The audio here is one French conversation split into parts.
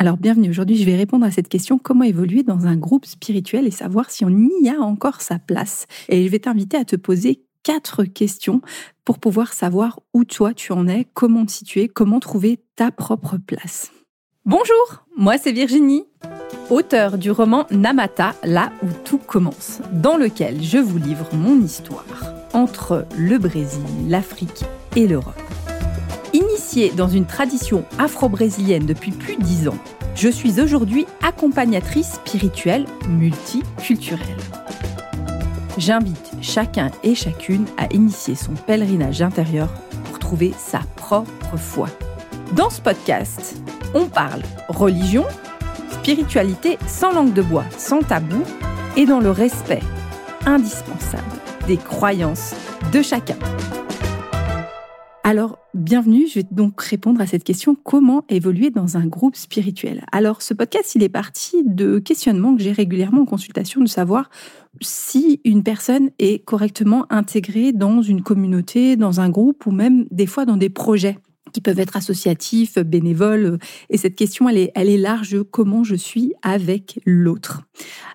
Alors bienvenue, aujourd'hui je vais répondre à cette question, comment évoluer dans un groupe spirituel et savoir si on y a encore sa place? Et je vais t'inviter à te poser quatre questions pour pouvoir savoir où toi tu en es, comment te situer, comment trouver ta propre place. Bonjour, moi c'est Virginie, auteure du roman Namata, là où tout commence, dans lequel je vous livre mon histoire entre le Brésil, l'Afrique et l'Europe. Initiée dans une tradition afro-brésilienne depuis plus de dix ans, je suis aujourd'hui accompagnatrice spirituelle multiculturelle. J'invite chacun et chacune à initier son pèlerinage intérieur pour trouver sa propre foi. Dans ce podcast, on parle religion, spiritualité sans langue de bois, sans tabou et dans le respect indispensable des croyances de chacun. Alors, bienvenue, je vais donc répondre à cette question, comment évoluer dans un groupe spirituel? Alors, ce podcast, il est parti de questionnements que j'ai régulièrement en consultation, de savoir si une personne est correctement intégrée dans une communauté, dans un groupe ou même des fois dans des projets qui peuvent être associatifs, bénévoles. Et cette question, elle est, large, comment je suis avec l'autre?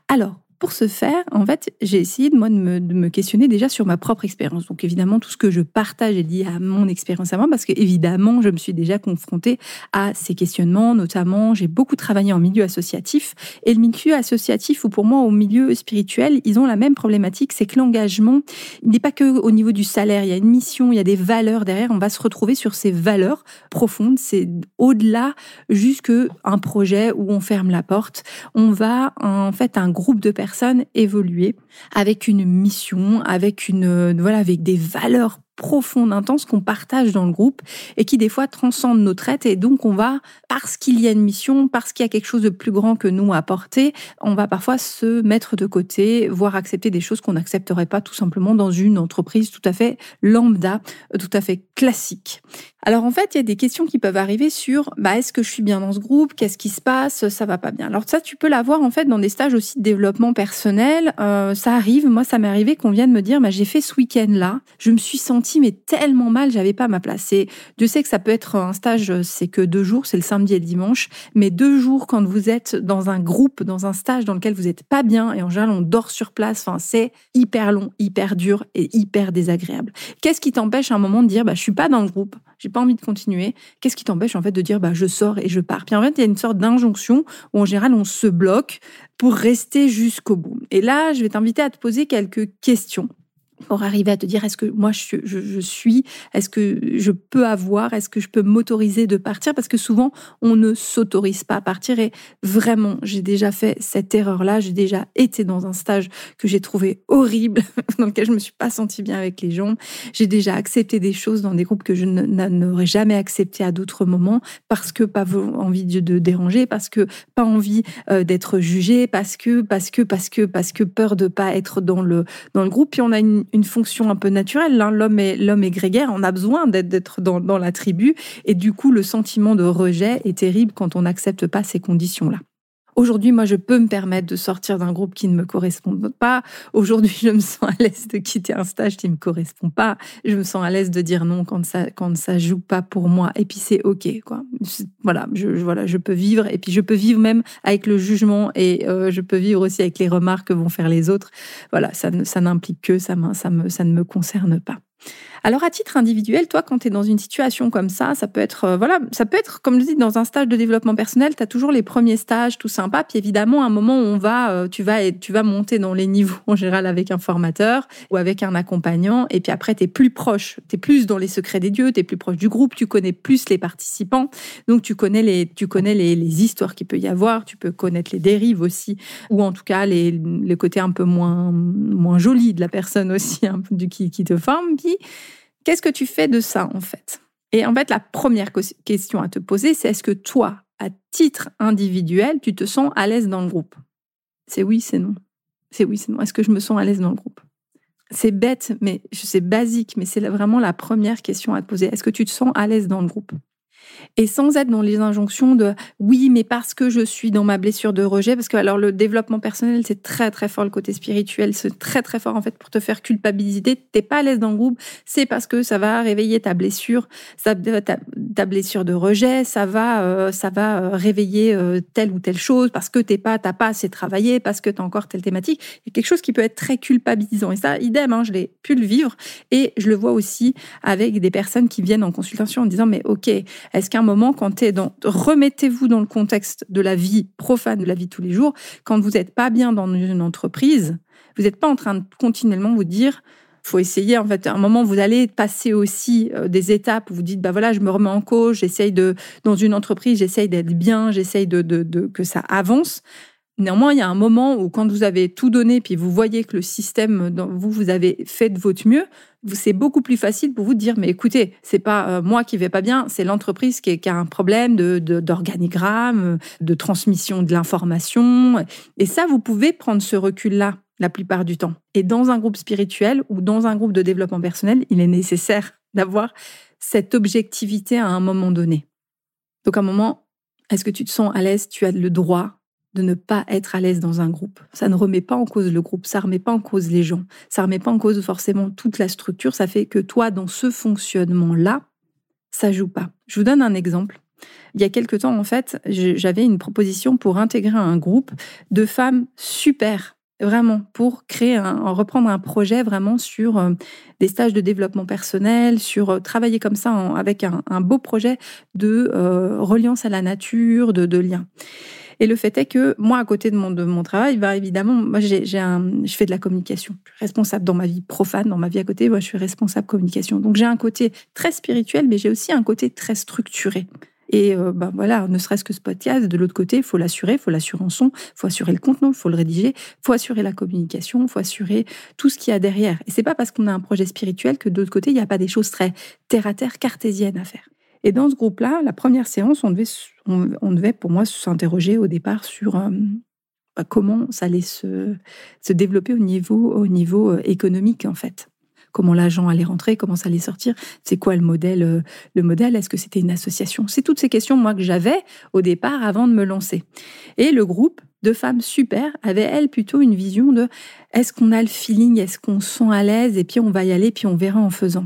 Alors, pour ce faire, en fait, j'ai essayé de, moi, de me, questionner déjà sur ma propre expérience. Donc évidemment, tout ce que je partage est lié à mon expérience à moi, parce que évidemment, je me suis déjà confrontée à ces questionnements. Notamment, j'ai beaucoup travaillé en milieu associatif. Et le milieu associatif, ou pour moi, au milieu spirituel, ils ont la même problématique, c'est que l'engagement n'est pas que au niveau du salaire. Il y a une mission, il y a des valeurs derrière. On va se retrouver sur ces valeurs profondes. C'est au-delà jusque un projet où on ferme la porte. On va en fait un groupe de personnes évoluer avec une mission, avec une voilà, avec des valeurs profonde, intense qu'on partage dans le groupe et qui des fois transcende nos traites. Et donc on va, parce qu'il y a une mission, parce qu'il y a quelque chose de plus grand que nous à apporter, on va parfois se mettre de côté, voire accepter des choses qu'on n'accepterait pas tout simplement dans une entreprise tout à fait lambda, tout à fait classique. Alors en fait, il y a des questions qui peuvent arriver sur bah, est-ce que je suis bien dans ce groupe? Qu'est-ce qui se passe? Ça va pas bien. Alors ça, tu peux l'avoir en fait dans des stages aussi de développement personnel. Euh, ça arrive, moi ça m'est arrivé qu'on vienne me dire bah, j'ai fait ce week-end là, je me suis sentie mais tellement mal, j'avais pas ma place. Et Dieu sait que ça peut être un stage, c'est que deux jours, c'est le samedi et le dimanche, mais deux jours quand vous êtes dans un groupe, dans un stage dans lequel vous êtes pas bien, et en général on dort sur place, enfin c'est hyper long, hyper dur et hyper désagréable. Qu'est-ce qui t'empêche à un moment de dire, bah je suis pas dans le groupe, j'ai pas envie de continuer? Qu'est-ce qui t'empêche en fait de dire, bah je sors et je pars? Puis en fait il y a une sorte d'injonction où en général on se bloque pour rester jusqu'au bout. Et là, je vais t'inviter à te poser quelques questions pour arriver à te dire est-ce que moi je, suis, est-ce que je peux avoir, est-ce que je peux m'autoriser de partir? Parce que souvent on ne s'autorise pas à partir. Et vraiment j'ai déjà fait cette erreur-là, j'ai déjà été dans un stage que j'ai trouvé horrible, dans lequel je me suis pas sentie bien avec les gens, j'ai déjà accepté des choses dans des groupes que je n'aurais jamais accepté à d'autres moments parce que pas envie de déranger, parce que pas envie euh, d'être jugé, parce que parce que parce que parce que peur de pas être dans le dans le groupe. Puis on a une une fonction un peu naturelle. Hein. L'homme est, l'homme est grégaire, on a besoin d'être dans, dans la tribu. Et du coup, le sentiment de rejet est terrible quand on n'accepte pas ces conditions-là. Aujourd'hui, moi, je peux me permettre de sortir d'un groupe qui ne me correspond pas. Aujourd'hui, je me sens à l'aise de quitter un stage qui ne me correspond pas. Je me sens à l'aise de dire non quand ça quand ça joue pas pour moi. Et puis c'est ok, quoi. Voilà, je, voilà, je peux vivre. Et puis je peux vivre même avec le jugement et euh, je peux vivre aussi avec les remarques que vont faire les autres. Voilà, ça ça n'implique que ça, ça me ça ne me concerne pas. Alors à titre individuel, toi, quand tu es dans une situation comme ça, ça peut être, euh, voilà, ça peut être, comme je dis, dans un stage de développement personnel, tu as toujours les premiers stages, tout sympa. Puis évidemment, à un moment on va, euh, tu vas, tu vas monter dans les niveaux en général avec un formateur ou avec un accompagnant. Et puis après, tu es plus proche, tu es plus dans les secrets des dieux, tu es plus proche du groupe, tu connais plus les participants. Donc tu connais les, tu connais les, histoires qu'il peut y avoir, tu peux connaître les dérives aussi, ou en tout cas les, les côtés un peu moins, moins jolis de la personne aussi, du qui, qui te forme. Puis Qu'est-ce que tu fais de ça, en fait? Et en fait, la première question à te poser, c'est est-ce que toi, à titre individuel, tu te sens à l'aise dans le groupe? C'est oui, c'est non. C'est oui, c'est non. Est-ce que je me sens à l'aise dans le groupe? C'est bête, mais c'est basique, mais c'est vraiment la première question à te poser. Est-ce que tu te sens à l'aise dans le groupe? Et sans être dans les injonctions de oui, mais parce que je suis dans ma blessure de rejet, parce que alors le développement personnel, c'est très très fort, le côté spirituel, c'est très très fort en fait pour te faire culpabiliser. T'es pas à l'aise dans le groupe, c'est parce que ça va réveiller ta blessure, ta, ta, blessure de rejet, ça va, euh, ça va euh, réveiller euh, telle ou telle chose, parce que t'es pas, t'as pas assez travaillé, parce que t'as encore telle thématique. Il y a quelque chose qui peut être très culpabilisant. Et ça, idem, hein, je l'ai pu le vivre et je le vois aussi avec des personnes qui viennent en consultation en disant mais ok, est-ce qu'à un moment, quand tu es dans... Remettez-vous dans le contexte de la vie profane, de la vie de tous les jours. Quand vous n'êtes pas bien dans une entreprise, vous n'êtes pas en train de continuellement vous dire faut essayer en fait à un moment vous allez passer aussi euh, des étapes où vous dites bah voilà je me remets en cause j'essaye de dans une entreprise j'essaye d'être bien j'essaye de, de, de, que ça avance Néanmoins, il y a un moment où quand vous avez tout donné, puis vous voyez que le système, vous, vous avez fait de votre mieux, c'est beaucoup plus facile pour vous de dire, mais écoutez, c'est pas euh, moi qui vais pas bien, c'est l'entreprise qui, a un problème de, d'organigramme, de transmission de l'information. Et ça, vous pouvez prendre ce recul-là la plupart du temps. Et dans un groupe spirituel ou dans un groupe de développement personnel, il est nécessaire d'avoir cette objectivité à un moment donné. Donc à un moment, est-ce que tu te sens à l'aise? Tu as le droit de ne pas être à l'aise dans un groupe. Ça ne remet pas en cause le groupe, ça ne remet pas en cause les gens, ça ne remet pas en cause forcément toute la structure, ça fait que toi, dans ce fonctionnement-là, ça joue pas. Je vous donne un exemple. Il y a quelque temps, en fait, j'avais une proposition pour intégrer un groupe de femmes super, vraiment, pour créer un, reprendre un projet vraiment sur euh, des stages de développement personnel, sur euh, travailler comme ça avec un, beau projet de euh, reliance à la nature, de, de lien. Et le fait est que moi, à côté de mon, de mon travail, bah, évidemment, moi, j'ai, un, je fais de la communication. Je suis responsable dans ma vie profane, dans ma vie à côté, moi, je suis responsable communication. Donc, j'ai un côté très spirituel, mais j'ai aussi un côté très structuré. Et ben voilà, ne serait-ce que ce podcast, de l'autre côté, il faut l'assurer, il faut l'assurer en son, il faut assurer le contenu, il faut le rédiger, il faut assurer la communication, il faut assurer tout ce qu'il y a derrière. Et c'est pas parce qu'on a un projet spirituel que de l'autre côté, il n'y a pas des choses très terre à terre, cartésiennes à faire. Et dans ce groupe-là, la première séance, on devait, on, devait pour moi s'interroger au départ sur euh, bah, comment ça allait se, se développer au niveau, au niveau euh, économique en fait. Comment l'agent allait rentrer, comment ça allait sortir, c'est quoi le modèle, euh, le modèle, est-ce que c'était une association? C'est toutes ces questions moi que j'avais au départ avant de me lancer. Et le groupe de femmes super avait elle plutôt une vision de est-ce qu'on a le feeling, est-ce qu'on se sent à l'aise et puis on va y aller puis on verra en faisant.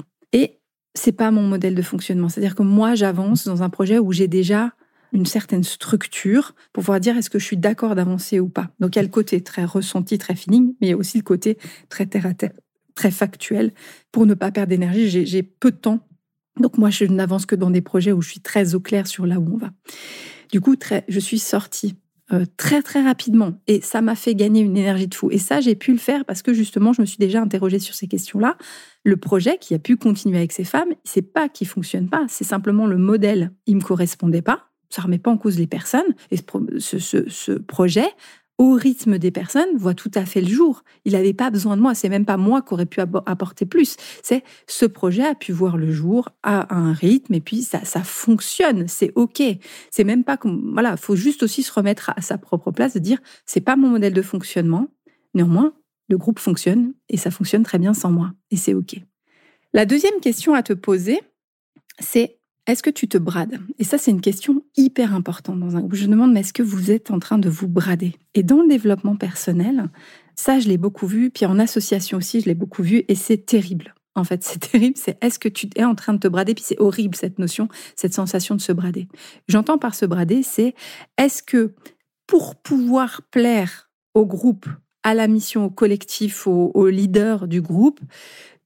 C'est pas mon modèle de fonctionnement. C'est-à-dire que moi, j'avance dans un projet où j'ai déjà une certaine structure pour pouvoir dire est-ce que je suis d'accord d'avancer ou pas? Donc il y a le côté très ressenti, très feeling, mais il y a aussi le côté très terre à terre, très factuel. Pour ne pas perdre d'énergie, j'ai peu de temps. Donc moi, je n'avance que dans des projets où je suis très au clair sur là où on va. Du coup, très, je suis sortie euh, très très rapidement et ça m'a fait gagner une énergie de fou. Et ça, j'ai pu le faire parce que justement, je me suis déjà interrogée sur ces questions-là. Le projet qui a pu continuer avec ces femmes, c'est pas qu'il fonctionne pas, c'est simplement le modèle, il me correspondait pas. Ça remet pas en cause les personnes. Et ce, ce, ce projet au rythme des personnes voit tout à fait le jour. Il n'avait pas besoin de moi. C'est même pas moi qui aurais pu apporter plus. C'est ce projet a pu voir le jour à un rythme et puis ça, ça fonctionne. C'est ok. C'est même pas comme voilà. Faut juste aussi se remettre à sa propre place, de dire c'est pas mon modèle de fonctionnement. Néanmoins, le groupe fonctionne et ça fonctionne très bien sans moi et c'est ok. La deuxième question à te poser, c'est est-ce que tu te brades? Et ça, c'est une question hyper importante dans un groupe. Je demande, mais est-ce que vous êtes en train de vous brader? Et dans le développement personnel, ça, je l'ai beaucoup vu. Puis en association aussi, je l'ai beaucoup vu. Et c'est terrible. En fait, c'est terrible. C'est est-ce que tu es en train de te brader? Puis c'est horrible, cette notion, cette sensation de se brader. J'entends par se brader, c'est est-ce que pour pouvoir plaire au groupe, à la mission, au collectif, au, au leader du groupe,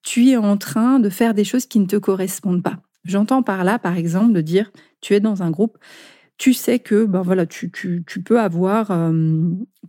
tu es en train de faire des choses qui ne te correspondent pas? J'entends par là, par exemple, de dire, tu es dans un groupe, tu sais que ben voilà, tu, tu, peux avoir euh,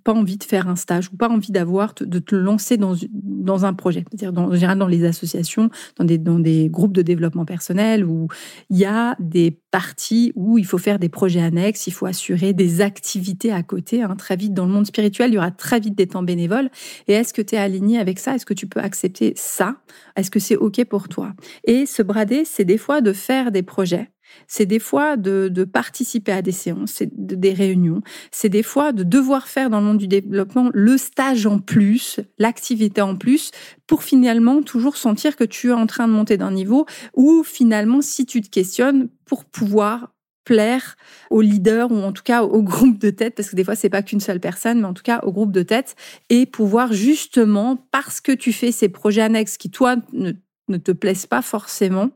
pas envie de faire un stage ou pas envie d'avoir de te lancer dans, dans un projet. C'est-à-dire dans, général dans les associations, dans des, dans des groupes de développement personnel où il y a des parties où il faut faire des projets annexes, il faut assurer des activités à côté. Hein. Très vite, dans le monde spirituel, il y aura très vite des temps bénévoles. Et est-ce que tu es aligné avec ça? Est-ce que tu peux accepter ça? Est-ce que c'est OK pour toi? Et se brader, c'est des fois de faire des projets c'est des fois de, participer à des séances, c'est des réunions, c'est des fois de devoir faire dans le monde du développement le stage en plus, l'activité en plus, pour finalement toujours sentir que tu es en train de monter d'un niveau, ou finalement, si tu te questionnes, pour pouvoir plaire au leader ou en tout cas au groupe de tête, parce que des fois c'est pas qu'une seule personne, mais en tout cas au groupe de tête, et pouvoir justement, parce que tu fais ces projets annexes qui toi ne, te plaisent pas forcément,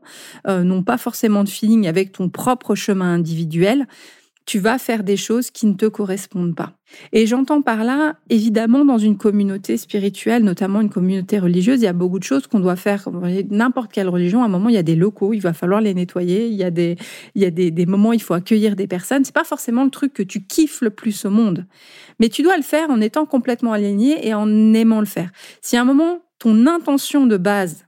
euh, n'ont pas forcément de feeling avec ton propre chemin individuel, tu vas faire des choses qui ne te correspondent pas. Et j'entends par là, évidemment, dans une communauté spirituelle, notamment une communauté religieuse, il y a beaucoup de choses qu'on doit faire. N'importe quelle religion, à un moment, il y a des locaux, il va falloir les nettoyer, il y a des, il y a des, moments, il faut accueillir des personnes. C'est pas forcément le truc que tu kiffes le plus au monde. Mais tu dois le faire en étant complètement aligné et en aimant le faire. Si à un moment, ton intention de base,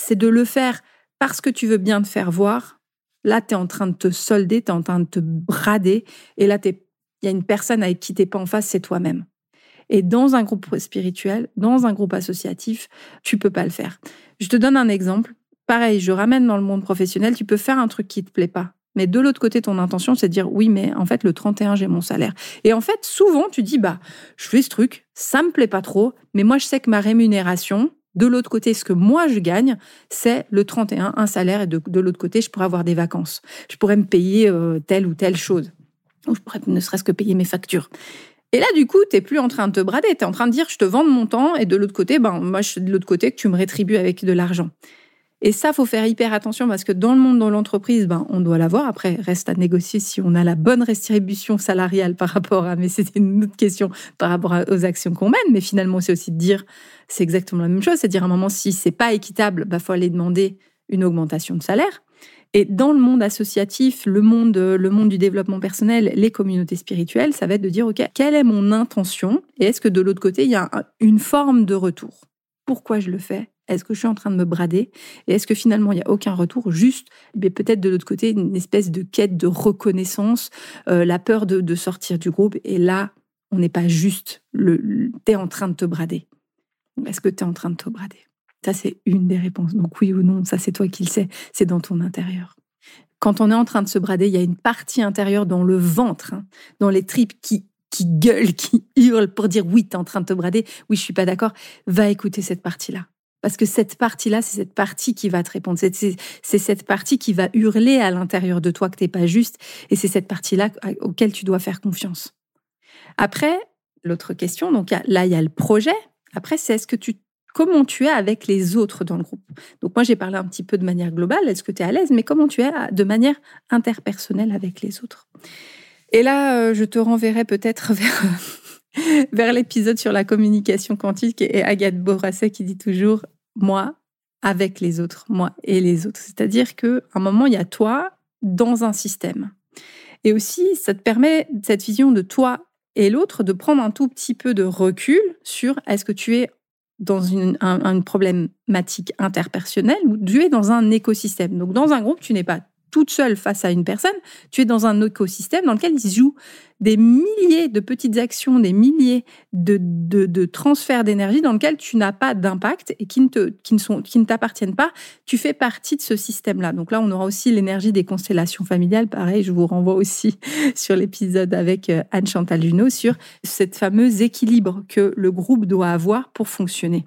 c'est de le faire parce que tu veux bien te faire voir, Là, tu es en train de te solder, tu es en train de te brader. Et là, il y a une personne avec qui tu pas en face, c'est toi-même. Et dans un groupe spirituel, dans un groupe associatif, tu peux pas le faire. Je te donne un exemple. Pareil, je ramène dans le monde professionnel, tu peux faire un truc qui te plaît pas. Mais de l'autre côté, ton intention, c'est de dire oui, mais en fait, le 31, j'ai mon salaire. Et en fait, souvent, tu dis bah, je fais ce truc, ça me plaît pas trop, mais moi, je sais que ma rémunération, de l'autre côté, ce que moi je gagne, c'est le 31, un salaire, et de, l'autre côté, je pourrais avoir des vacances. Je pourrais me payer euh, telle ou telle chose. Ou je pourrais ne serait-ce que payer mes factures. Et là, du coup, tu n'es plus en train de te brader, tu es en train de dire, je te vends mon temps, et de l'autre côté, ben, moi, je suis de l'autre côté, que tu me rétribues avec de l'argent. Et ça, faut faire hyper attention parce que dans le monde, dans l'entreprise, ben, on doit l'avoir. Après, reste à négocier si on a la bonne distribution salariale par rapport à, mais c'était une autre question par rapport aux actions qu'on mène. Mais finalement, c'est aussi de dire, c'est exactement la même chose. C'est dire à un moment, si c'est pas équitable, bah, faut aller demander une augmentation de salaire. Et dans le monde associatif, le monde, le monde du développement personnel, les communautés spirituelles, ça va être de dire, OK, quelle est mon intention? Et est-ce que de l'autre côté, il y a une forme de retour? Pourquoi je le fais? Est-ce que je suis en train de me brader Et est-ce que finalement, il n'y a aucun retour Juste, mais peut-être de l'autre côté, une espèce de quête de reconnaissance, euh, la peur de, sortir du groupe. Et là, on n'est pas juste, le, tu es en train de te brader. Est-ce que tu es en train de te brader? Ça, c'est une des réponses. Donc oui ou non, ça, c'est toi qui le sais. C'est dans ton intérieur. Quand on est en train de se brader, il y a une partie intérieure dans le ventre, hein, dans les tripes qui qui gueule, qui hurle pour dire oui, tu es en train de te brader, oui, je suis pas d'accord, va écouter cette partie-là. Parce que cette partie-là, c'est cette partie qui va te répondre. C'est cette partie qui va hurler à l'intérieur de toi que t'es pas juste. Et c'est cette partie-là auquel tu dois faire confiance. Après, l'autre question, donc là, il y a le projet. Après, c'est est-ce que tu comment tu es avec les autres dans le groupe? Donc moi, j'ai parlé un petit peu de manière globale, est-ce que tu es à l'aise, mais comment tu es de manière interpersonnelle avec les autres? Et là, euh, je te renverrai peut-être vers vers l'épisode sur la communication quantique et Agathe Borasset qui dit toujours moi avec les autres, moi et les autres. C'est-à-dire qu'à un moment, il y a toi dans un système. Et aussi, ça te permet, cette vision de toi et l'autre, de prendre un tout petit peu de recul sur est-ce que tu es dans une, une problématique interpersonnelle ou tu es dans un écosystème. Donc, dans un groupe, tu n'es pas toute seule face à une personne, tu es dans un écosystème dans lequel il se joue des milliers de petites actions, des milliers de, de, transferts d'énergie dans lequel tu n'as pas d'impact et qui ne, te, qui, ne sont, qui ne t'appartiennent pas. Tu fais partie de ce système-là. Donc là, on aura aussi l'énergie des constellations familiales. Pareil, je vous renvoie aussi sur l'épisode avec euh, Anne-Chantal Junot sur cette fameuse équilibre que le groupe doit avoir pour fonctionner.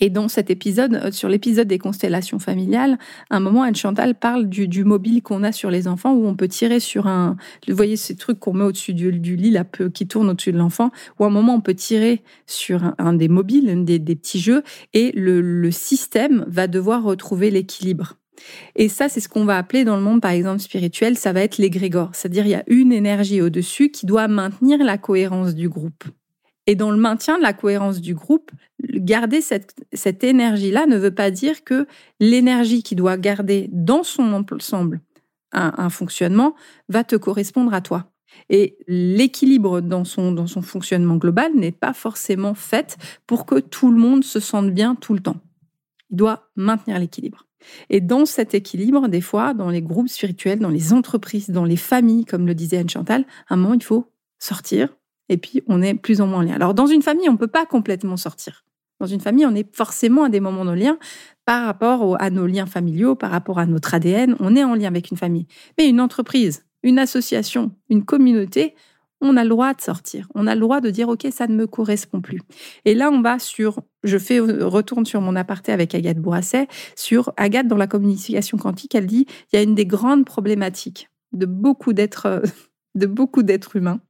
Et dans cet épisode, euh, sur l'épisode des constellations familiales, à un moment, Anne-Chantal parle du, mobile qu'on a sur les enfants où on peut tirer sur un. Vous voyez ces trucs qu'on met au-dessus du, lit, là, qui tourne au-dessus de l'enfant, où à un moment, on peut tirer sur un, des mobiles, des, petits jeux, et le, le système va devoir retrouver l'équilibre. Et ça, c'est ce qu'on va appeler dans le monde, par exemple, spirituel, ça va être l'égrégore. C'est-à-dire, il y a une énergie au-dessus qui doit maintenir la cohérence du groupe. Et dans le maintien de la cohérence du groupe, garder cette, cette énergie-là ne veut pas dire que l'énergie qui doit garder dans son ensemble un, fonctionnement va te correspondre à toi. Et l'équilibre dans son, dans son fonctionnement global n'est pas forcément fait pour que tout le monde se sente bien tout le temps. Il doit maintenir l'équilibre. Et dans cet équilibre, des fois, dans les groupes spirituels, dans les entreprises, dans les familles, comme le disait Anne Chantal, à un moment, il faut sortir, et puis on est plus ou moins en lien. Alors dans une famille, on ne peut pas complètement sortir. Dans une famille, on est forcément à des moments de lien par rapport à nos liens familiaux, par rapport à notre ADN, on est en lien avec une famille. Mais une entreprise, une association, une communauté, on a le droit de sortir. On a le droit de dire OK, ça ne me correspond plus. Et là, on va sur je fais retourne sur mon aparté avec Agathe Bourasset sur Agathe dans la communication quantique, elle dit il y a une des grandes problématiques de beaucoup d'êtres de beaucoup d'êtres humains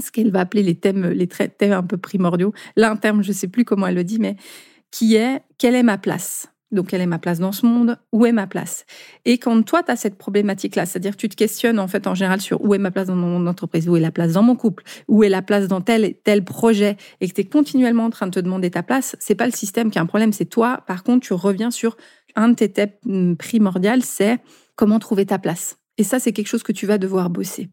ce qu'elle va appeler les thèmes, les thèmes un peu primordiaux. Là, un terme, je ne sais plus comment elle le dit, mais qui est quelle est ma place? Donc, quelle est ma place dans ce monde? Où est ma place? Et quand toi, tu as cette problématique-là, c'est-à-dire que tu te questionnes en fait en général sur où est ma place dans mon entreprise, où est la place dans mon couple, où est la place dans tel tel projet, et que tu es continuellement en train de te demander ta place, c'est pas le système qui a un problème, c'est toi. Par contre, tu reviens sur un de tes thèmes primordiaux, c'est comment trouver ta place. Et ça, c'est quelque chose que tu vas devoir bosser.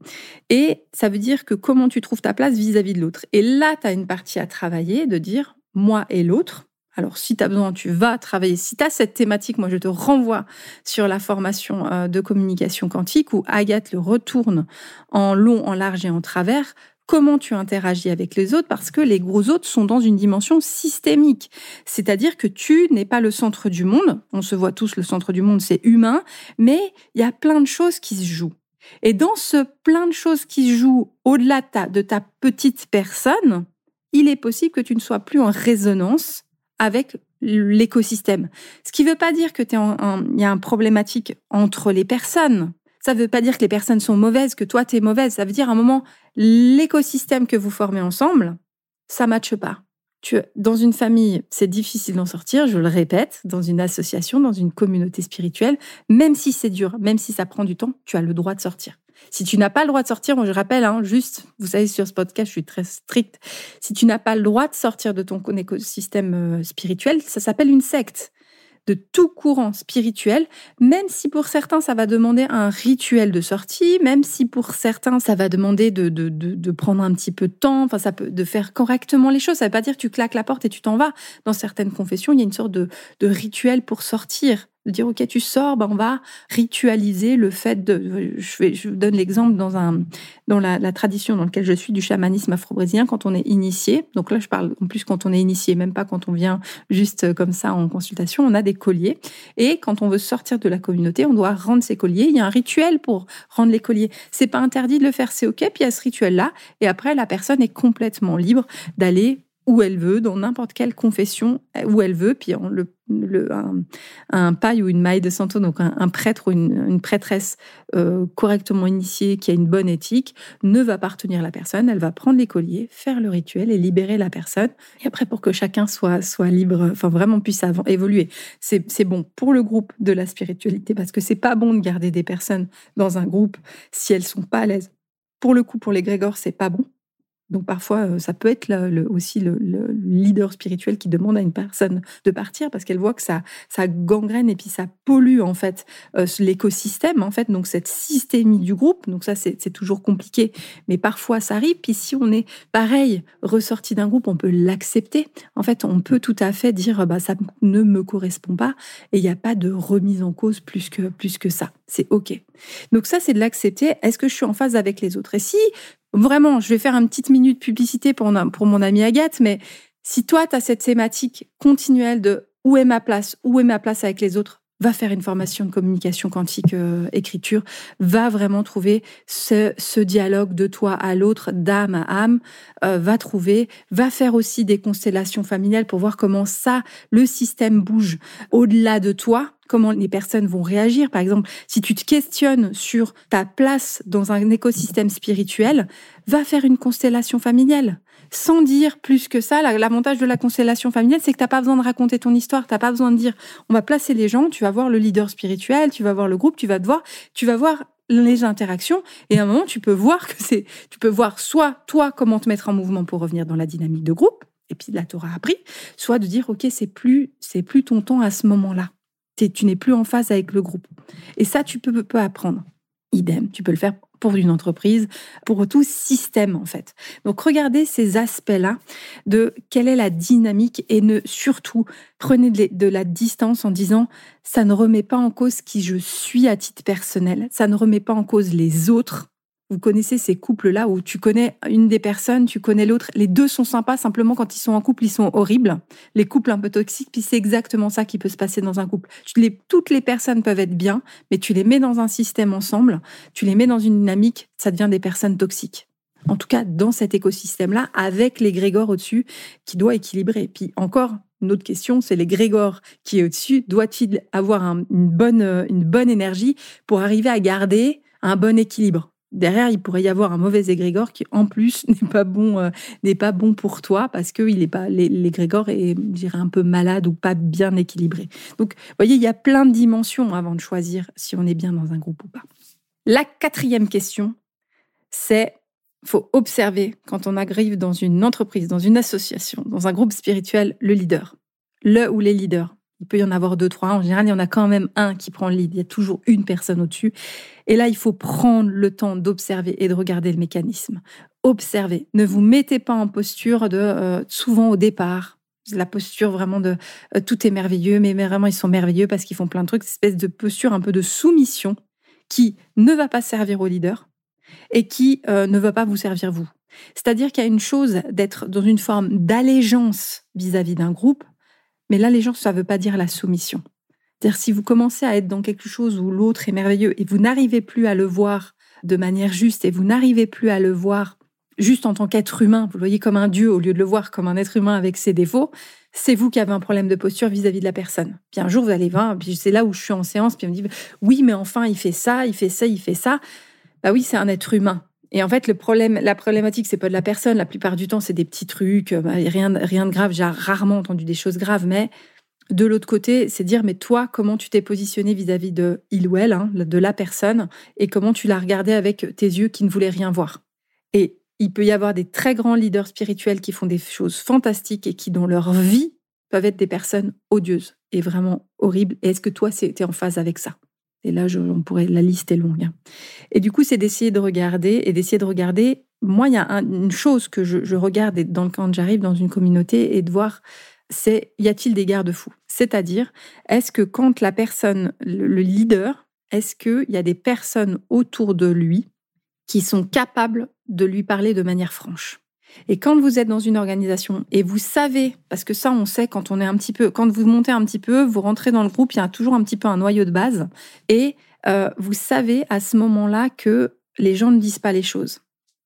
Et ça veut dire que comment tu trouves ta place vis-à-vis de l'autre. Et là, tu as une partie à travailler de dire moi et l'autre. Alors, si tu as besoin, tu vas travailler. Si tu as cette thématique, moi, je te renvoie sur la formation euh, de communication quantique où Agathe le retourne en long, en large et en travers comment tu interagis avec les autres parce que les gros autres sont dans une dimension systémique. C'est-à-dire que tu n'es pas le centre du monde. On se voit tous, le centre du monde, c'est humain, mais il y a plein de choses qui se jouent. Et dans ce plein de choses qui se jouent au-delà de ta petite personne, il est possible que tu ne sois plus en résonance avec l'écosystème. Ce qui ne veut pas dire que il y a un problématique entre les personnes. Ça ne veut pas dire que les personnes sont mauvaises, que toi, tu es mauvaise. Ça veut dire à un moment, l'écosystème que vous formez ensemble, ça ne matche pas. Tu, dans une famille, c'est difficile d'en sortir, je le répète, dans une association, dans une communauté spirituelle, même si c'est dur, même si ça prend du temps, tu as le droit de sortir. Si tu n'as pas le droit de sortir, je rappelle, hein, juste, vous savez, sur ce podcast, je suis très stricte. Si tu n'as pas le droit de sortir de ton écosystème euh, spirituel, ça s'appelle une secte de tout courant spirituel, même si pour certains ça va demander un rituel de sortie, même si pour certains ça va demander de, de, de, prendre un petit peu de temps, enfin ça peut de faire correctement les choses. Ça ne veut pas dire que tu claques la porte et tu t'en vas. Dans certaines confessions, il y a une sorte de, de rituel pour sortir dire ok tu sors ben on va ritualiser le fait de je, vous donne l'exemple dans un dans la, tradition dans laquelle je suis du chamanisme afro-brésilien quand on est initié. Donc là je parle en plus quand on est initié même pas quand on vient juste comme ça en consultation on a des colliers. Et quand on veut sortir de la communauté on doit rendre ses colliers. Il y a un rituel pour rendre les colliers. C'est pas interdit de le faire c'est ok puis il y a ce rituel là et après la personne est complètement libre d'aller où elle veut, dans n'importe quelle confession où elle veut. Puis le, le, un, paille ou une maille de santo, donc un, prêtre ou une, prêtresse euh, correctement initiée, qui a une bonne éthique, ne va pas retenir la personne. Elle va prendre les colliers, faire le rituel et libérer la personne. Et après, pour que chacun soit, soit libre, enfin vraiment puisse évoluer. C'est bon pour le groupe de la spiritualité parce que c'est pas bon de garder des personnes dans un groupe si elles sont pas à l'aise. Pour le coup, pour les Grégor, c'est pas bon donc parfois, euh, ça peut être aussi le, leader spirituel qui demande à une personne de partir parce qu'elle voit que ça, ça gangrène et puis ça pollue en fait euh, l'écosystème en fait. Donc cette systémie du groupe. Donc ça c'est toujours compliqué, mais parfois ça arrive. Puis si on est pareil ressorti d'un groupe, on peut l'accepter. En fait, on peut tout à fait dire bah ça ne me correspond pas et il n'y a pas de remise en cause plus que plus que ça. C'est ok. Donc ça c'est de l'accepter. Est-ce que je suis en phase avec les autres? Et si Vraiment, je vais faire une petite minute publicité pour, mon amie Agathe, mais si toi, tu as cette thématique continuelle de où est ma place, où est ma place avec les autres, va faire une formation de communication quantique euh, écriture, va vraiment trouver ce, ce, dialogue de toi à l'autre, d'âme à âme, euh, va trouver, va faire aussi des constellations familiales pour voir comment ça, le système bouge au-delà de toi, comment les personnes vont réagir. Par exemple, si tu te questionnes sur ta place dans un écosystème spirituel, va faire une constellation familiale. Sans dire plus que ça, l'avantage de la constellation familiale, c'est que tu n'as pas besoin de raconter ton histoire, tu n'as pas besoin de dire, on va placer les gens, tu vas voir le leader spirituel, tu vas voir le groupe, tu vas te voir, tu vas voir les interactions et à un moment tu peux voir que c'est tu peux voir soit toi comment te mettre en mouvement pour revenir dans la dynamique de groupe et puis là tu auras appris soit de dire OK c'est plus c'est plus ton temps à ce moment-là tu n'es plus en phase avec le groupe. Et ça, tu peux, peux apprendre. Idem, tu peux le faire pour une entreprise, pour tout système en fait. Donc regardez ces aspects-là de quelle est la dynamique et ne surtout prenez de la distance en disant ça ne remet pas en cause qui je suis à titre personnel, ça ne remet pas en cause les autres, vous connaissez ces couples-là où tu connais une des personnes, tu connais l'autre. Les deux sont sympas, simplement quand ils sont en couple, ils sont horribles. Les couples un peu toxiques, puis c'est exactement ça qui peut se passer dans un couple. toutes les personnes peuvent être bien, mais tu les mets dans un système ensemble, tu les mets dans une dynamique, ça devient des personnes toxiques. En tout cas, dans cet écosystème-là, avec les Grégor au-dessus, qui doit équilibrer. Puis encore, une autre question, c'est les Grégor qui est au-dessus. Doit-il avoir une, bonne, une bonne énergie pour arriver à garder un bon équilibre? Derrière, il pourrait y avoir un mauvais égrégore qui, en plus, n'est pas bon, euh, n'est pas bon pour toi parce que il est pas l'égrégore est, je dirais, un peu malade ou pas bien équilibré. Donc, vous voyez, il y a plein de dimensions avant de choisir si on est bien dans un groupe ou pas. La quatrième question, c'est faut observer quand on arrive dans une entreprise, dans une association, dans un groupe spirituel, le leader, le ou les leaders. Il peut y en avoir deux, trois. En général, il y en a quand même un qui prend le lead. Il y a toujours une personne au-dessus. Et là, il faut prendre le temps d'observer et de regarder le mécanisme. Observez. Ne vous mettez pas en posture de, euh, souvent au départ, la posture vraiment de euh, tout est merveilleux, mais vraiment ils sont merveilleux parce qu'ils font plein de trucs, cette espèce de posture un peu de soumission qui ne va pas servir au leader et qui euh, ne va pas vous servir vous. C'est-à-dire qu'il y a une chose d'être dans une forme d'allégeance vis-à-vis d'un groupe, mais l'allégeance, ça ne veut pas dire la soumission. C'est-à-dire si vous commencez à être dans quelque chose où l'autre est merveilleux et vous n'arrivez plus à le voir de manière juste et vous n'arrivez plus à le voir juste en tant qu'être humain, vous le voyez comme un dieu au lieu de le voir comme un être humain avec ses défauts, c'est vous qui avez un problème de posture vis-à-vis de la personne. Puis un jour, vous allez voir, puis c'est là où je suis en séance, puis on me dit, oui, mais enfin, il fait ça, il fait ça, il fait ça. Bah oui, c'est un être humain. Et en fait, la problématique, c'est pas de la personne. La plupart du temps, c'est des petits trucs, bah, rien, de grave. J'ai rarement entendu des choses graves, mais de l'autre côté, c'est dire, mais toi, comment tu t'es positionné vis-à-vis de il ou elle, hein, de la personne, et comment tu l'as regardé avec tes yeux qui ne voulaient rien voir. Et il peut y avoir des très grands leaders spirituels qui font des choses fantastiques et qui, dans leur vie, peuvent être des personnes odieuses et vraiment horribles. Est-ce que toi, c'était en phase avec ça? Et là, je, on pourrait, la liste est longue. Hein. Et du coup, c'est d'essayer de regarder et d'essayer de regarder. Moi, il y a une chose que je, regarde dans le quand j'arrive dans une communauté et de voir, c'est y a-t-il des garde-fous C'est-à-dire, est-ce que quand la personne, le leader, est-ce qu'il y a des personnes autour de lui qui sont capables de lui parler de manière franche? Et quand vous êtes dans une organisation et vous savez, parce que ça on sait quand on est un petit peu, quand vous montez un petit peu, vous rentrez dans le groupe, il y a toujours un petit peu un noyau de base, et euh, vous savez à ce moment-là que les gens ne disent pas les choses.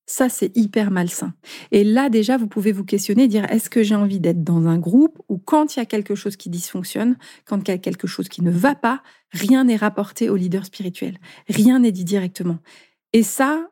Ça, c'est hyper malsain. Et là, déjà, vous pouvez vous questionner, dire est-ce que j'ai envie d'être dans un groupe où, quand il y a quelque chose qui dysfonctionne, quand il y a quelque chose qui ne va pas, rien n'est rapporté au leader spirituel. Rien n'est dit directement. Et ça,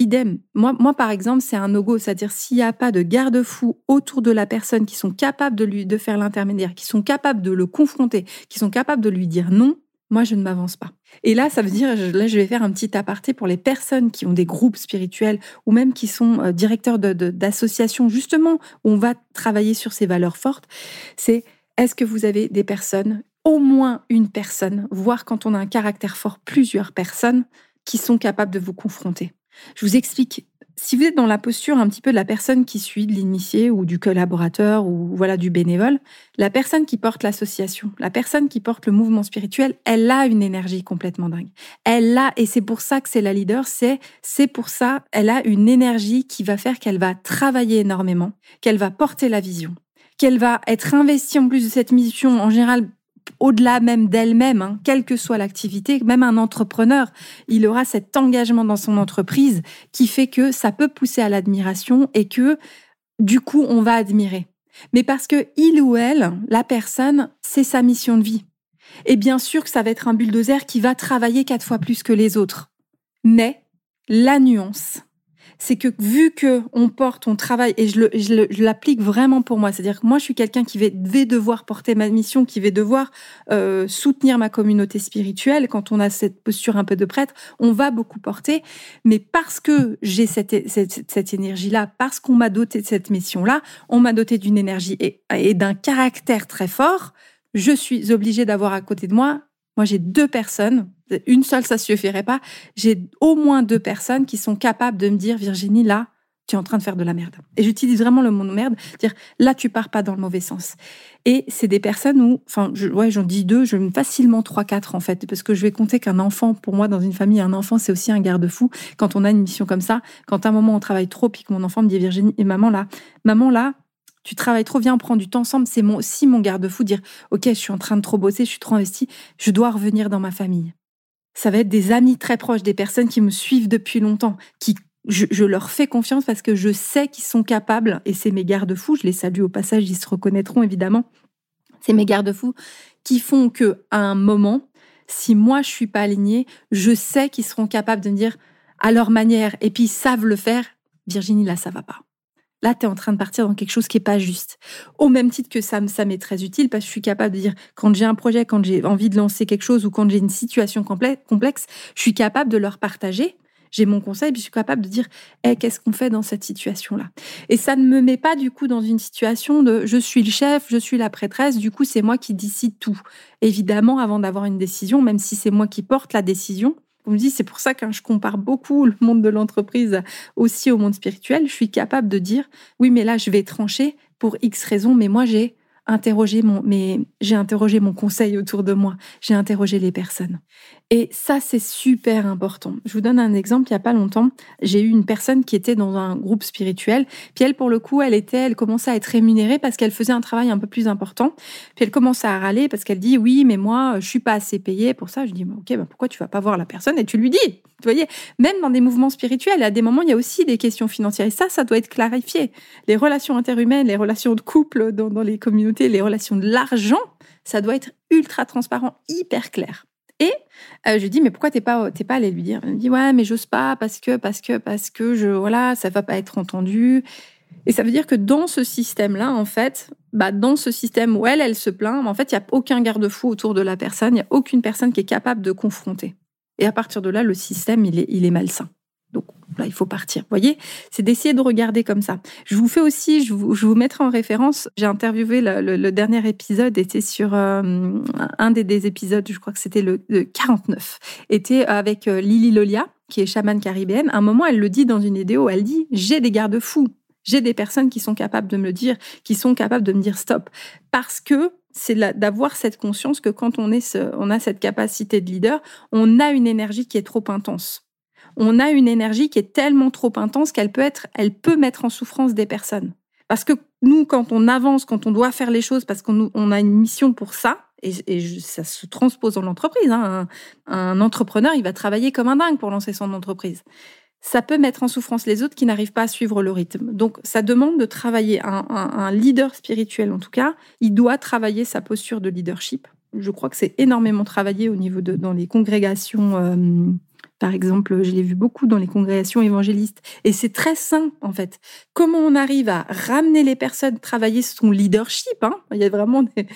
Idem. Moi, moi, par exemple, c'est un no-go. C'est-à-dire, s'il n'y a pas de garde-fous autour de la personne qui sont capables de lui de faire l'intermédiaire, qui sont capables de le confronter, qui sont capables de lui dire non, moi, je ne m'avance pas. Et là, ça veut dire, là, je vais faire un petit aparté pour les personnes qui ont des groupes spirituels ou même qui sont euh, directeurs d'associations, justement, où on va travailler sur ces valeurs fortes. C'est est-ce que vous avez des personnes, au moins une personne, voire quand on a un caractère fort, plusieurs personnes qui sont capables de vous confronter? Je vous explique. Si vous êtes dans la posture un petit peu de la personne qui suit, de l'initié ou du collaborateur ou voilà du bénévole, la personne qui porte l'association, la personne qui porte le mouvement spirituel, elle a une énergie complètement dingue. Elle a et c'est pour ça que c'est la leader, c'est c'est pour ça, elle a une énergie qui va faire qu'elle va travailler énormément, qu'elle va porter la vision, qu'elle va être investie en plus de cette mission en général au-delà même d'elle-même, hein, quelle que soit l'activité, même un entrepreneur, il aura cet engagement dans son entreprise qui fait que ça peut pousser à l'admiration et que du coup, on va admirer. Mais parce que il ou elle, la personne, c'est sa mission de vie. Et bien sûr que ça va être un bulldozer qui va travailler quatre fois plus que les autres. Mais la nuance, c'est que vu que on porte, on travaille, et je, l'applique vraiment pour moi, c'est-à-dire que moi, je suis quelqu'un qui va, devoir porter ma mission, qui va devoir euh, soutenir ma communauté spirituelle. Quand on a cette posture un peu de prêtre, on va beaucoup porter, mais parce que j'ai cette, énergie-là, parce qu'on m'a doté de cette mission-là, on m'a doté d'une énergie et, et d'un caractère très fort, je suis obligée d'avoir à côté de moi moi, j'ai deux personnes, une seule, ça suffirait pas. J'ai au moins deux personnes qui sont capables de me dire, Virginie, là, tu es en train de faire de la merde. Et j'utilise vraiment le mot merde, dire là, tu pars pas dans le mauvais sens. Et c'est des personnes où, enfin, je, ouais, j'en dis deux, je facilement trois, quatre en fait, parce que je vais compter qu'un enfant, pour moi, dans une famille, un enfant, c'est aussi un garde-fou. Quand on a une mission comme ça, quand à un moment on travaille trop, puis que mon enfant me dit Virginie, et maman là, maman là, tu travailles trop, bien, on prend du temps ensemble. C'est mon, aussi mon garde-fou, dire, OK, je suis en train de trop bosser, je suis trop investi, je dois revenir dans ma famille. Ça va être des amis très proches, des personnes qui me suivent depuis longtemps, qui je, leur fais confiance parce que je sais qu'ils sont capables, et c'est mes garde-fous, je les salue au passage, ils se reconnaîtront évidemment. C'est mes garde-fous qui font que à un moment, si moi je suis pas alignée, je sais qu'ils seront capables de me dire à leur manière et puis ils savent le faire. Virginie, là, ça va pas. Là, tu es en train de partir dans quelque chose qui est pas juste. Au même titre que ça, ça m'est très utile parce que je suis capable de dire quand j'ai un projet, quand j'ai envie de lancer quelque chose ou quand j'ai une situation complexe, je suis capable de leur partager j'ai mon conseil, puis je suis capable de dire hey, qu'est-ce qu'on fait dans cette situation-là? Et ça ne me met pas du coup dans une situation de je suis le chef, je suis la prêtresse, du coup c'est moi qui décide tout. Évidemment, avant d'avoir une décision, même si c'est moi qui porte la décision, vous me dites, c'est pour ça que je compare beaucoup le monde de l'entreprise aussi au monde spirituel. Je suis capable de dire, oui, mais là, je vais trancher pour X raisons, mais moi, j'ai interrogé mon, mais j'ai interrogé mon conseil autour de moi. J'ai interrogé les personnes. Et ça, c'est super important. Je vous donne un exemple. Il n'y a pas longtemps, j'ai eu une personne qui était dans un groupe spirituel. Puis elle, pour le coup, elle était, elle commençait à être rémunérée parce qu'elle faisait un travail un peu plus important. Puis elle commençait à râler parce qu'elle dit oui, mais moi, je suis pas assez payée pour ça. Je dis ok, bah pourquoi tu vas pas voir la personne et tu lui dis. Vous voyez, même dans des mouvements spirituels, à des moments, il y a aussi des questions financières. Et ça, ça doit être clarifié. Les relations interhumaines, les relations de couple dans les communautés, les relations de l'argent, ça doit être ultra transparent, hyper clair. Et euh, je lui dis mais pourquoi t'es pas t'es pas allé lui dire? Elle me dit ouais mais j'ose pas parce que parce que parce que je voilà ça va pas être entendu. Et ça veut dire que dans ce système-là, en fait, bah dans ce système où elle, elle se plaint, en fait, il y a aucun garde-fou autour de la personne, il y a aucune personne qui est capable de confronter. Et à partir de là, le système, il est, il est malsain. Donc là, il faut partir. Vous voyez, c'est d'essayer de regarder comme ça. Je vous fais aussi, je vous, je vous mettrai en référence, j'ai interviewé le, dernier épisode, était sur euh, un des, des, épisodes, je crois que c'était le, 49, était avec euh, Lily Lolia, qui est chamane caribéenne. À un moment, elle le dit dans une vidéo, elle dit, j'ai des garde-fous. J'ai des personnes qui sont capables de me le dire, qui sont capables de me dire stop. Parce que c'est d'avoir cette conscience que quand on, est on a cette capacité de leader, on a une énergie qui est trop intense on a une énergie qui est tellement trop intense qu'elle peut être, elle peut mettre en souffrance des personnes. Parce que nous, quand on avance, quand on doit faire les choses, parce qu'on a une mission pour ça, et, ça se transpose dans l'entreprise. Hein, un, entrepreneur, il va travailler comme un dingue pour lancer son entreprise. Ça peut mettre en souffrance les autres qui n'arrivent pas à suivre le rythme. Donc, ça demande de travailler. Un, leader spirituel, en tout cas, il doit travailler sa posture de leadership. Je crois que c'est énormément travaillé au niveau de dans les congrégations. Euh, par exemple, je l'ai vu beaucoup dans les congrégations évangélistes. Et c'est très sain, en fait. Comment on arrive à ramener les personnes, travailler son leadership. Hein? Il y a vraiment des...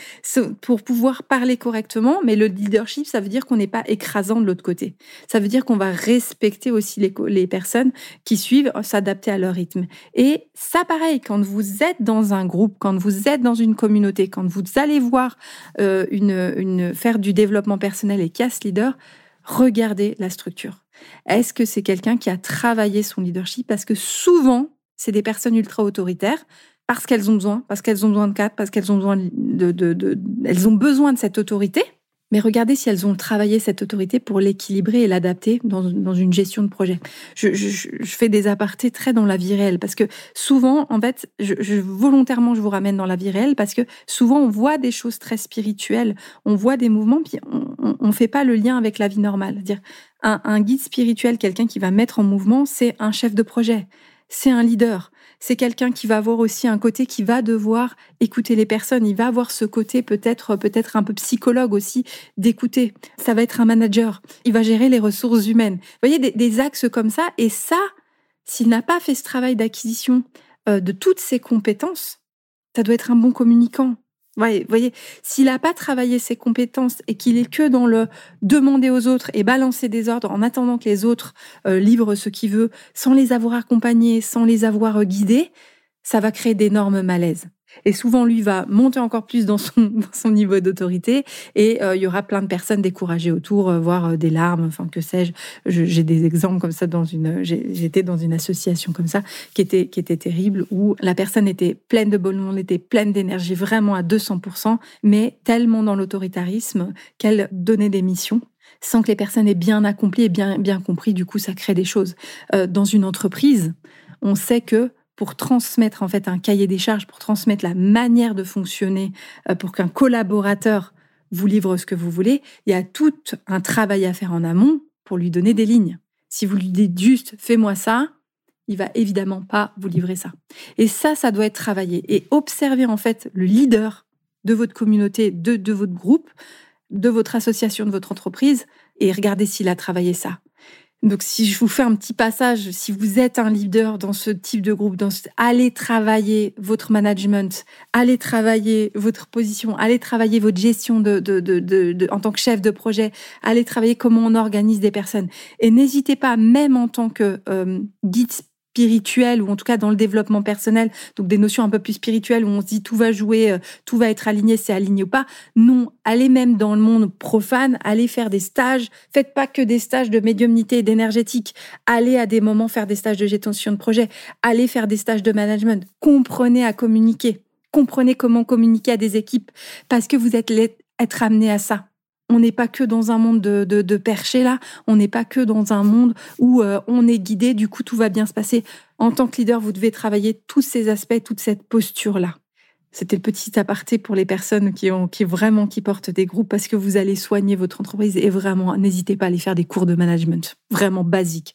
pour pouvoir parler correctement. Mais le leadership, ça veut dire qu'on n'est pas écrasant de l'autre côté. Ça veut dire qu'on va respecter aussi les, les personnes qui suivent, s'adapter à leur rythme. Et ça, pareil, quand vous êtes dans un groupe, quand vous êtes dans une communauté, quand vous allez voir euh, une, une, faire du développement personnel et casse leader, regardez la structure. Est-ce que c'est quelqu'un qui a travaillé son leadership? Parce que souvent, c'est des personnes ultra autoritaires parce qu'elles ont besoin, parce qu'elles ont besoin de cadre, parce qu'elles ont besoin de, elles ont besoin de cette autorité. Mais regardez si elles ont travaillé cette autorité pour l'équilibrer et l'adapter dans, dans, une gestion de projet. Je, fais des apartés très dans la vie réelle parce que souvent, en fait, je, volontairement, je vous ramène dans la vie réelle parce que souvent, on voit des choses très spirituelles, on voit des mouvements, puis on ne fait pas le lien avec la vie normale. Dire un guide spirituel, quelqu'un qui va mettre en mouvement, c'est un chef de projet, c'est un leader, c'est quelqu'un qui va avoir aussi un côté qui va devoir écouter les personnes. Il va avoir ce côté peut-être peut-être un peu psychologue aussi d'écouter. Ça va être un manager. Il va gérer les ressources humaines. Vous voyez des, axes comme ça. Et ça, s'il n'a pas fait ce travail d'acquisition euh, de toutes ses compétences, ça doit être un bon communicant, vous voyez, s'il n'a pas travaillé ses compétences et qu'il est que dans le demander aux autres et balancer des ordres en attendant que les autres euh, livrent ce qu'il veut, sans les avoir accompagnés, sans les avoir euh, guidés, ça va créer d'énormes malaises. Et souvent, lui va monter encore plus dans son, niveau d'autorité et euh, il y aura plein de personnes découragées autour, euh, voire euh, des larmes, enfin que sais-je. J'ai des exemples comme ça dans une, j'étais dans une association comme ça qui était, qui était terrible où la personne était pleine de bonheur, était pleine d'énergie, vraiment à 200%, mais tellement dans l'autoritarisme qu'elle donnait des missions sans que les personnes aient bien accompli et bien, bien compris. Du coup, ça crée des choses. dans une entreprise, on sait que pour transmettre en fait un cahier des charges, pour transmettre la manière de fonctionner, euh, pour qu'un collaborateur vous livre ce que vous voulez, il y a tout un travail à faire en amont pour lui donner des lignes. Si vous lui dites juste fais-moi ça, il va évidemment pas vous livrer ça. Et ça, ça doit être travaillé. Et observer en fait le leader de votre communauté, de, de votre groupe, de votre association, de votre entreprise, et regardez s'il a travaillé ça. Donc, si je vous fais un petit passage, si vous êtes un leader dans ce type de groupe, dans allez travailler votre management, allez travailler votre position, allez travailler votre gestion de, de, de, en tant que chef de projet, allez travailler comment on organise des personnes. Et n'hésitez pas, même en tant que euh, guide spirituel ou en tout cas dans le développement personnel, donc des notions un peu plus spirituelles où on se dit tout va jouer, euh, tout va être aligné, c'est aligné ou pas. Non, allez même dans le monde profane, allez faire des stages. Faites pas que des stages de médiumnité et d'énergétique. Allez à des moments faire des stages de gestion de projet. Allez faire des stages de management. Comprenez à communiquer. Comprenez comment communiquer à des équipes parce que vous êtes être amené à ça on n'est pas que dans un monde de, de, perché là, on n'est pas que dans un monde où euh, on est guidé, du coup tout va bien se passer. En tant que leader, vous devez travailler tous ces aspects, toute cette posture là. C'était le petit aparté pour les personnes qui ont qui vraiment qui portent des groupes parce que vous allez soigner votre entreprise et vraiment n'hésitez pas à aller faire des cours de management vraiment basiques.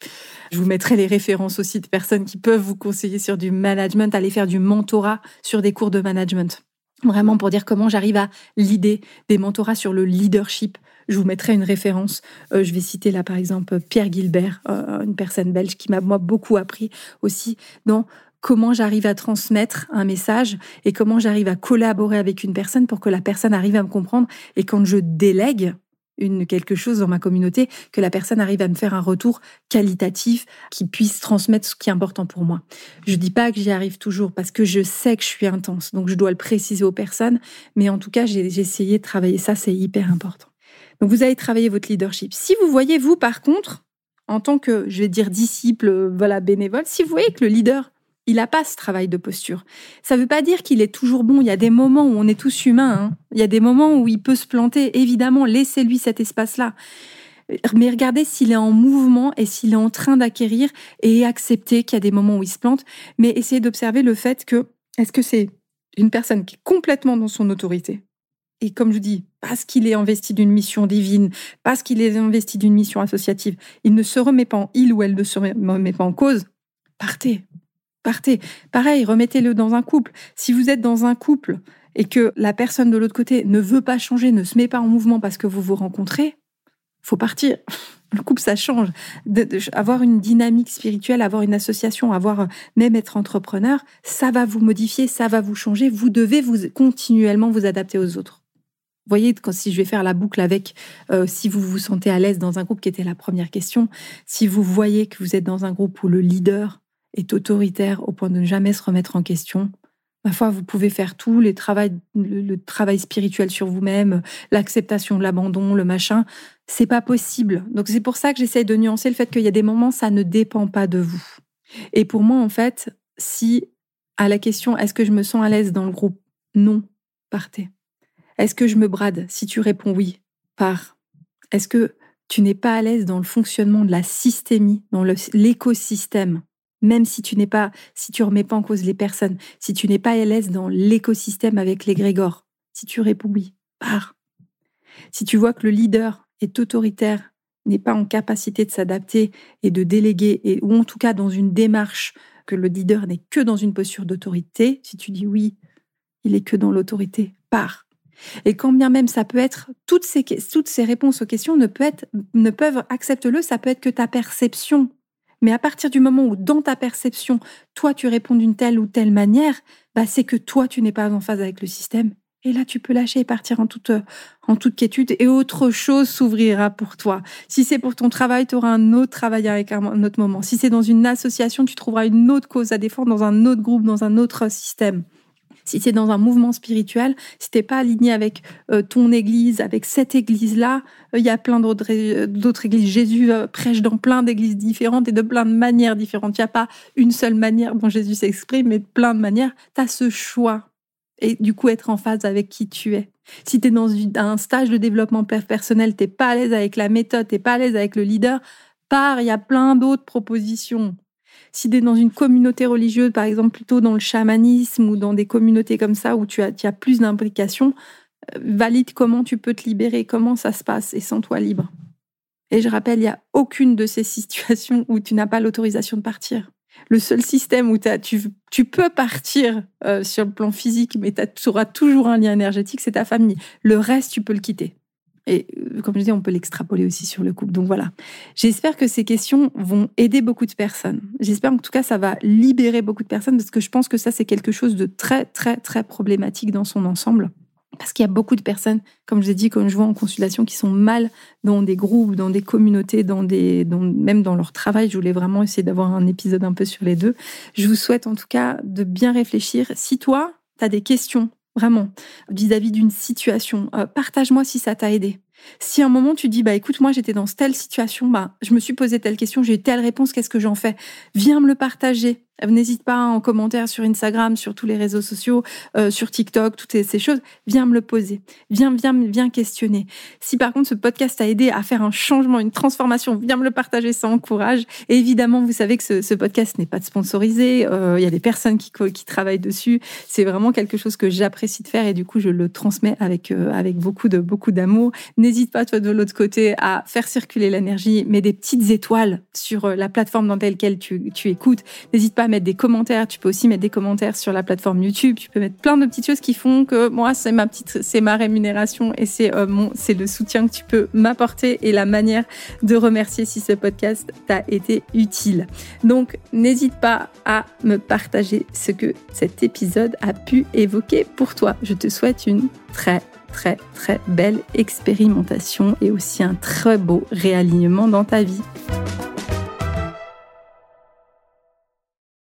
Je vous mettrai les références aussi de personnes qui peuvent vous conseiller sur du management, aller faire du mentorat sur des cours de management vraiment pour dire comment j'arrive à l'idée des mentorats sur le leadership. Je vous mettrai une référence. Euh, je vais citer là par exemple Pierre Gilbert, euh, une personne belge qui m'a moi beaucoup appris aussi dans comment j'arrive à transmettre un message et comment j'arrive à collaborer avec une personne pour que la personne arrive à me comprendre. Et quand je délègue, une quelque chose dans ma communauté, que la personne arrive à me faire un retour qualitatif qui puisse transmettre ce qui est important pour moi. Je dis pas que j'y arrive toujours parce que je sais que je suis intense, donc je dois le préciser aux personnes, mais en tout cas, j'ai essayé de travailler ça, c'est hyper important. Donc vous allez travailler votre leadership. Si vous voyez vous par contre en tant que je vais dire disciple, voilà bénévole, si vous voyez que le leader il n'a pas ce travail de posture. Ça ne veut pas dire qu'il est toujours bon. Il y a des moments où on est tous humains. Hein. Il y a des moments où il peut se planter. Évidemment, laissez-lui cet espace-là. Mais regardez s'il est en mouvement et s'il est en train d'acquérir et accepter qu'il y a des moments où il se plante. Mais essayez d'observer le fait que, est-ce que c'est une personne qui est complètement dans son autorité? Et comme je dis, parce qu'il est investi d'une mission divine, parce qu'il est investi d'une mission associative, il ne se remet pas en, il ou elle ne se remet pas en cause, partez, partez. Pareil, remettez-le dans un couple. Si vous êtes dans un couple et que la personne de l'autre côté ne veut pas changer, ne se met pas en mouvement parce que vous vous rencontrez, faut partir. Le couple, ça change. avoir une dynamique spirituelle, avoir une association, avoir même être entrepreneur, ça va vous modifier, ça va vous changer. Vous devez vous continuellement vous adapter aux autres. Vous voyez, quand, si je vais faire la boucle avec euh, si vous vous sentez à l'aise dans un groupe, qui était la première question, si vous voyez que vous êtes dans un groupe où le leader est autoritaire au point de ne jamais se remettre en question, ma foi, vous pouvez faire tout, le, travail spirituel sur vous-même, l'acceptation de l'abandon, le machin. C'est pas possible. Donc c'est pour ça que j'essaie de nuancer le fait qu'il y a des moments, ça ne dépend pas de vous. Et pour moi, en fait, si à la question est-ce que je me sens à l'aise dans le groupe, non, partez. Est-ce que je me brade? Si tu réponds oui, pars. Est-ce que tu n'es pas à l'aise dans le fonctionnement de la systémie, dans l'écosystème? Même si tu n'es pas, si tu remets pas en cause les personnes, si tu n'es pas à l'aise dans l'écosystème avec les Grégor, si tu réponds oui, pars. Si tu vois que le leader est autoritaire, n'est pas en capacité de s'adapter et de déléguer, et, ou en tout cas dans une démarche que le leader n'est que dans une posture d'autorité, si tu dis oui, il est que dans l'autorité, pars. Et quand bien même ça peut être, toutes ces, toutes ces réponses aux questions ne, peut être, ne peuvent, accepte-le, ça peut être que ta perception mais à partir du moment où, dans ta perception, toi, tu réponds d'une telle ou telle manière, bah, c'est que toi, tu n'es pas en phase avec le système. Et là, tu peux lâcher et partir en toute, en toute quiétude et autre chose s'ouvrira pour toi. Si c'est pour ton travail, tu auras un autre travail avec un autre moment. Si c'est dans une association, tu trouveras une autre cause à défendre dans un autre groupe, dans un autre système si c'est dans un mouvement spirituel, si t'es pas aligné avec euh, ton église, avec cette église-là, euh, il y a plein d'autres églises. Jésus euh, prêche dans plein d'églises différentes et de plein de manières différentes. Il n'y a pas une seule manière dont Jésus s'exprime, mais plein de manières. Tu as ce choix. Et du coup, être en phase avec qui tu es. Si tu es dans un stage de développement personnel, t'es pas à l'aise avec la méthode, t'es pas à l'aise avec le leader, pars, il y a plein d'autres propositions. Si tu es dans une communauté religieuse, par exemple plutôt dans le chamanisme ou dans des communautés comme ça où tu as, as plus d'implication, euh, valide comment tu peux te libérer, comment ça se passe et sens-toi libre. Et je rappelle, il n'y a aucune de ces situations où tu n'as pas l'autorisation de partir. Le seul système où tu, tu, peux partir euh, sur le plan physique, mais tu auras toujours un lien énergétique, c'est ta famille. Le reste, tu peux le quitter. Et euh, comme je dis, on peut l'extrapoler aussi sur le couple. Donc voilà. J'espère que ces questions vont aider beaucoup de personnes. J'espère en tout cas ça va libérer beaucoup de personnes parce que je pense que ça c'est quelque chose de très très très problématique dans son ensemble. Parce qu'il y a beaucoup de personnes, comme je l'ai dit, comme je vois en consultation, qui sont mal dans des groupes, dans des communautés, dans des, même dans leur travail. Je voulais vraiment essayer d'avoir un épisode un peu sur les deux. Je vous souhaite en tout cas de bien réfléchir. Si toi, tu as des questions vraiment, vis-à-vis d'une situation. Euh, partage-moi si ça t'a aidé. Si à un moment tu dis, bah écoute, moi j'étais dans telle situation, bah je me suis posé telle question, j'ai eu telle réponse, qu'est-ce que j'en fais? Viens me le partager. N'hésite pas en commentaire sur Instagram, sur tous les réseaux sociaux, euh, sur TikTok, toutes ces choses. Viens me le poser. Viens, viens, viens questionner. Si par contre ce podcast t'a aidé à faire un changement, une transformation, viens me le partager, ça encourage. Évidemment, vous savez que ce, podcast n'est pas sponsorisé. Euh, il y a des personnes qui, travaillent dessus. C'est vraiment quelque chose que j'apprécie de faire et du coup je le transmets avec euh, avec beaucoup de beaucoup d'amour. N'hésite pas toi de l'autre côté à faire circuler l'énergie, mets des petites étoiles sur la plateforme dans laquelle tu, tu écoutes. N'hésite pas des commentaires. Tu peux aussi mettre des commentaires sur la plateforme YouTube. Tu peux mettre plein de petites choses qui font que moi, c'est ma petite, c'est ma rémunération et c'est euh, mon, c'est le soutien que tu peux m'apporter et la manière de remercier si ce podcast t'a été utile. Donc, n'hésite pas à me partager ce que cet épisode a pu évoquer pour toi. Je te souhaite une très très très belle expérimentation et aussi un très beau réalignement dans ta vie.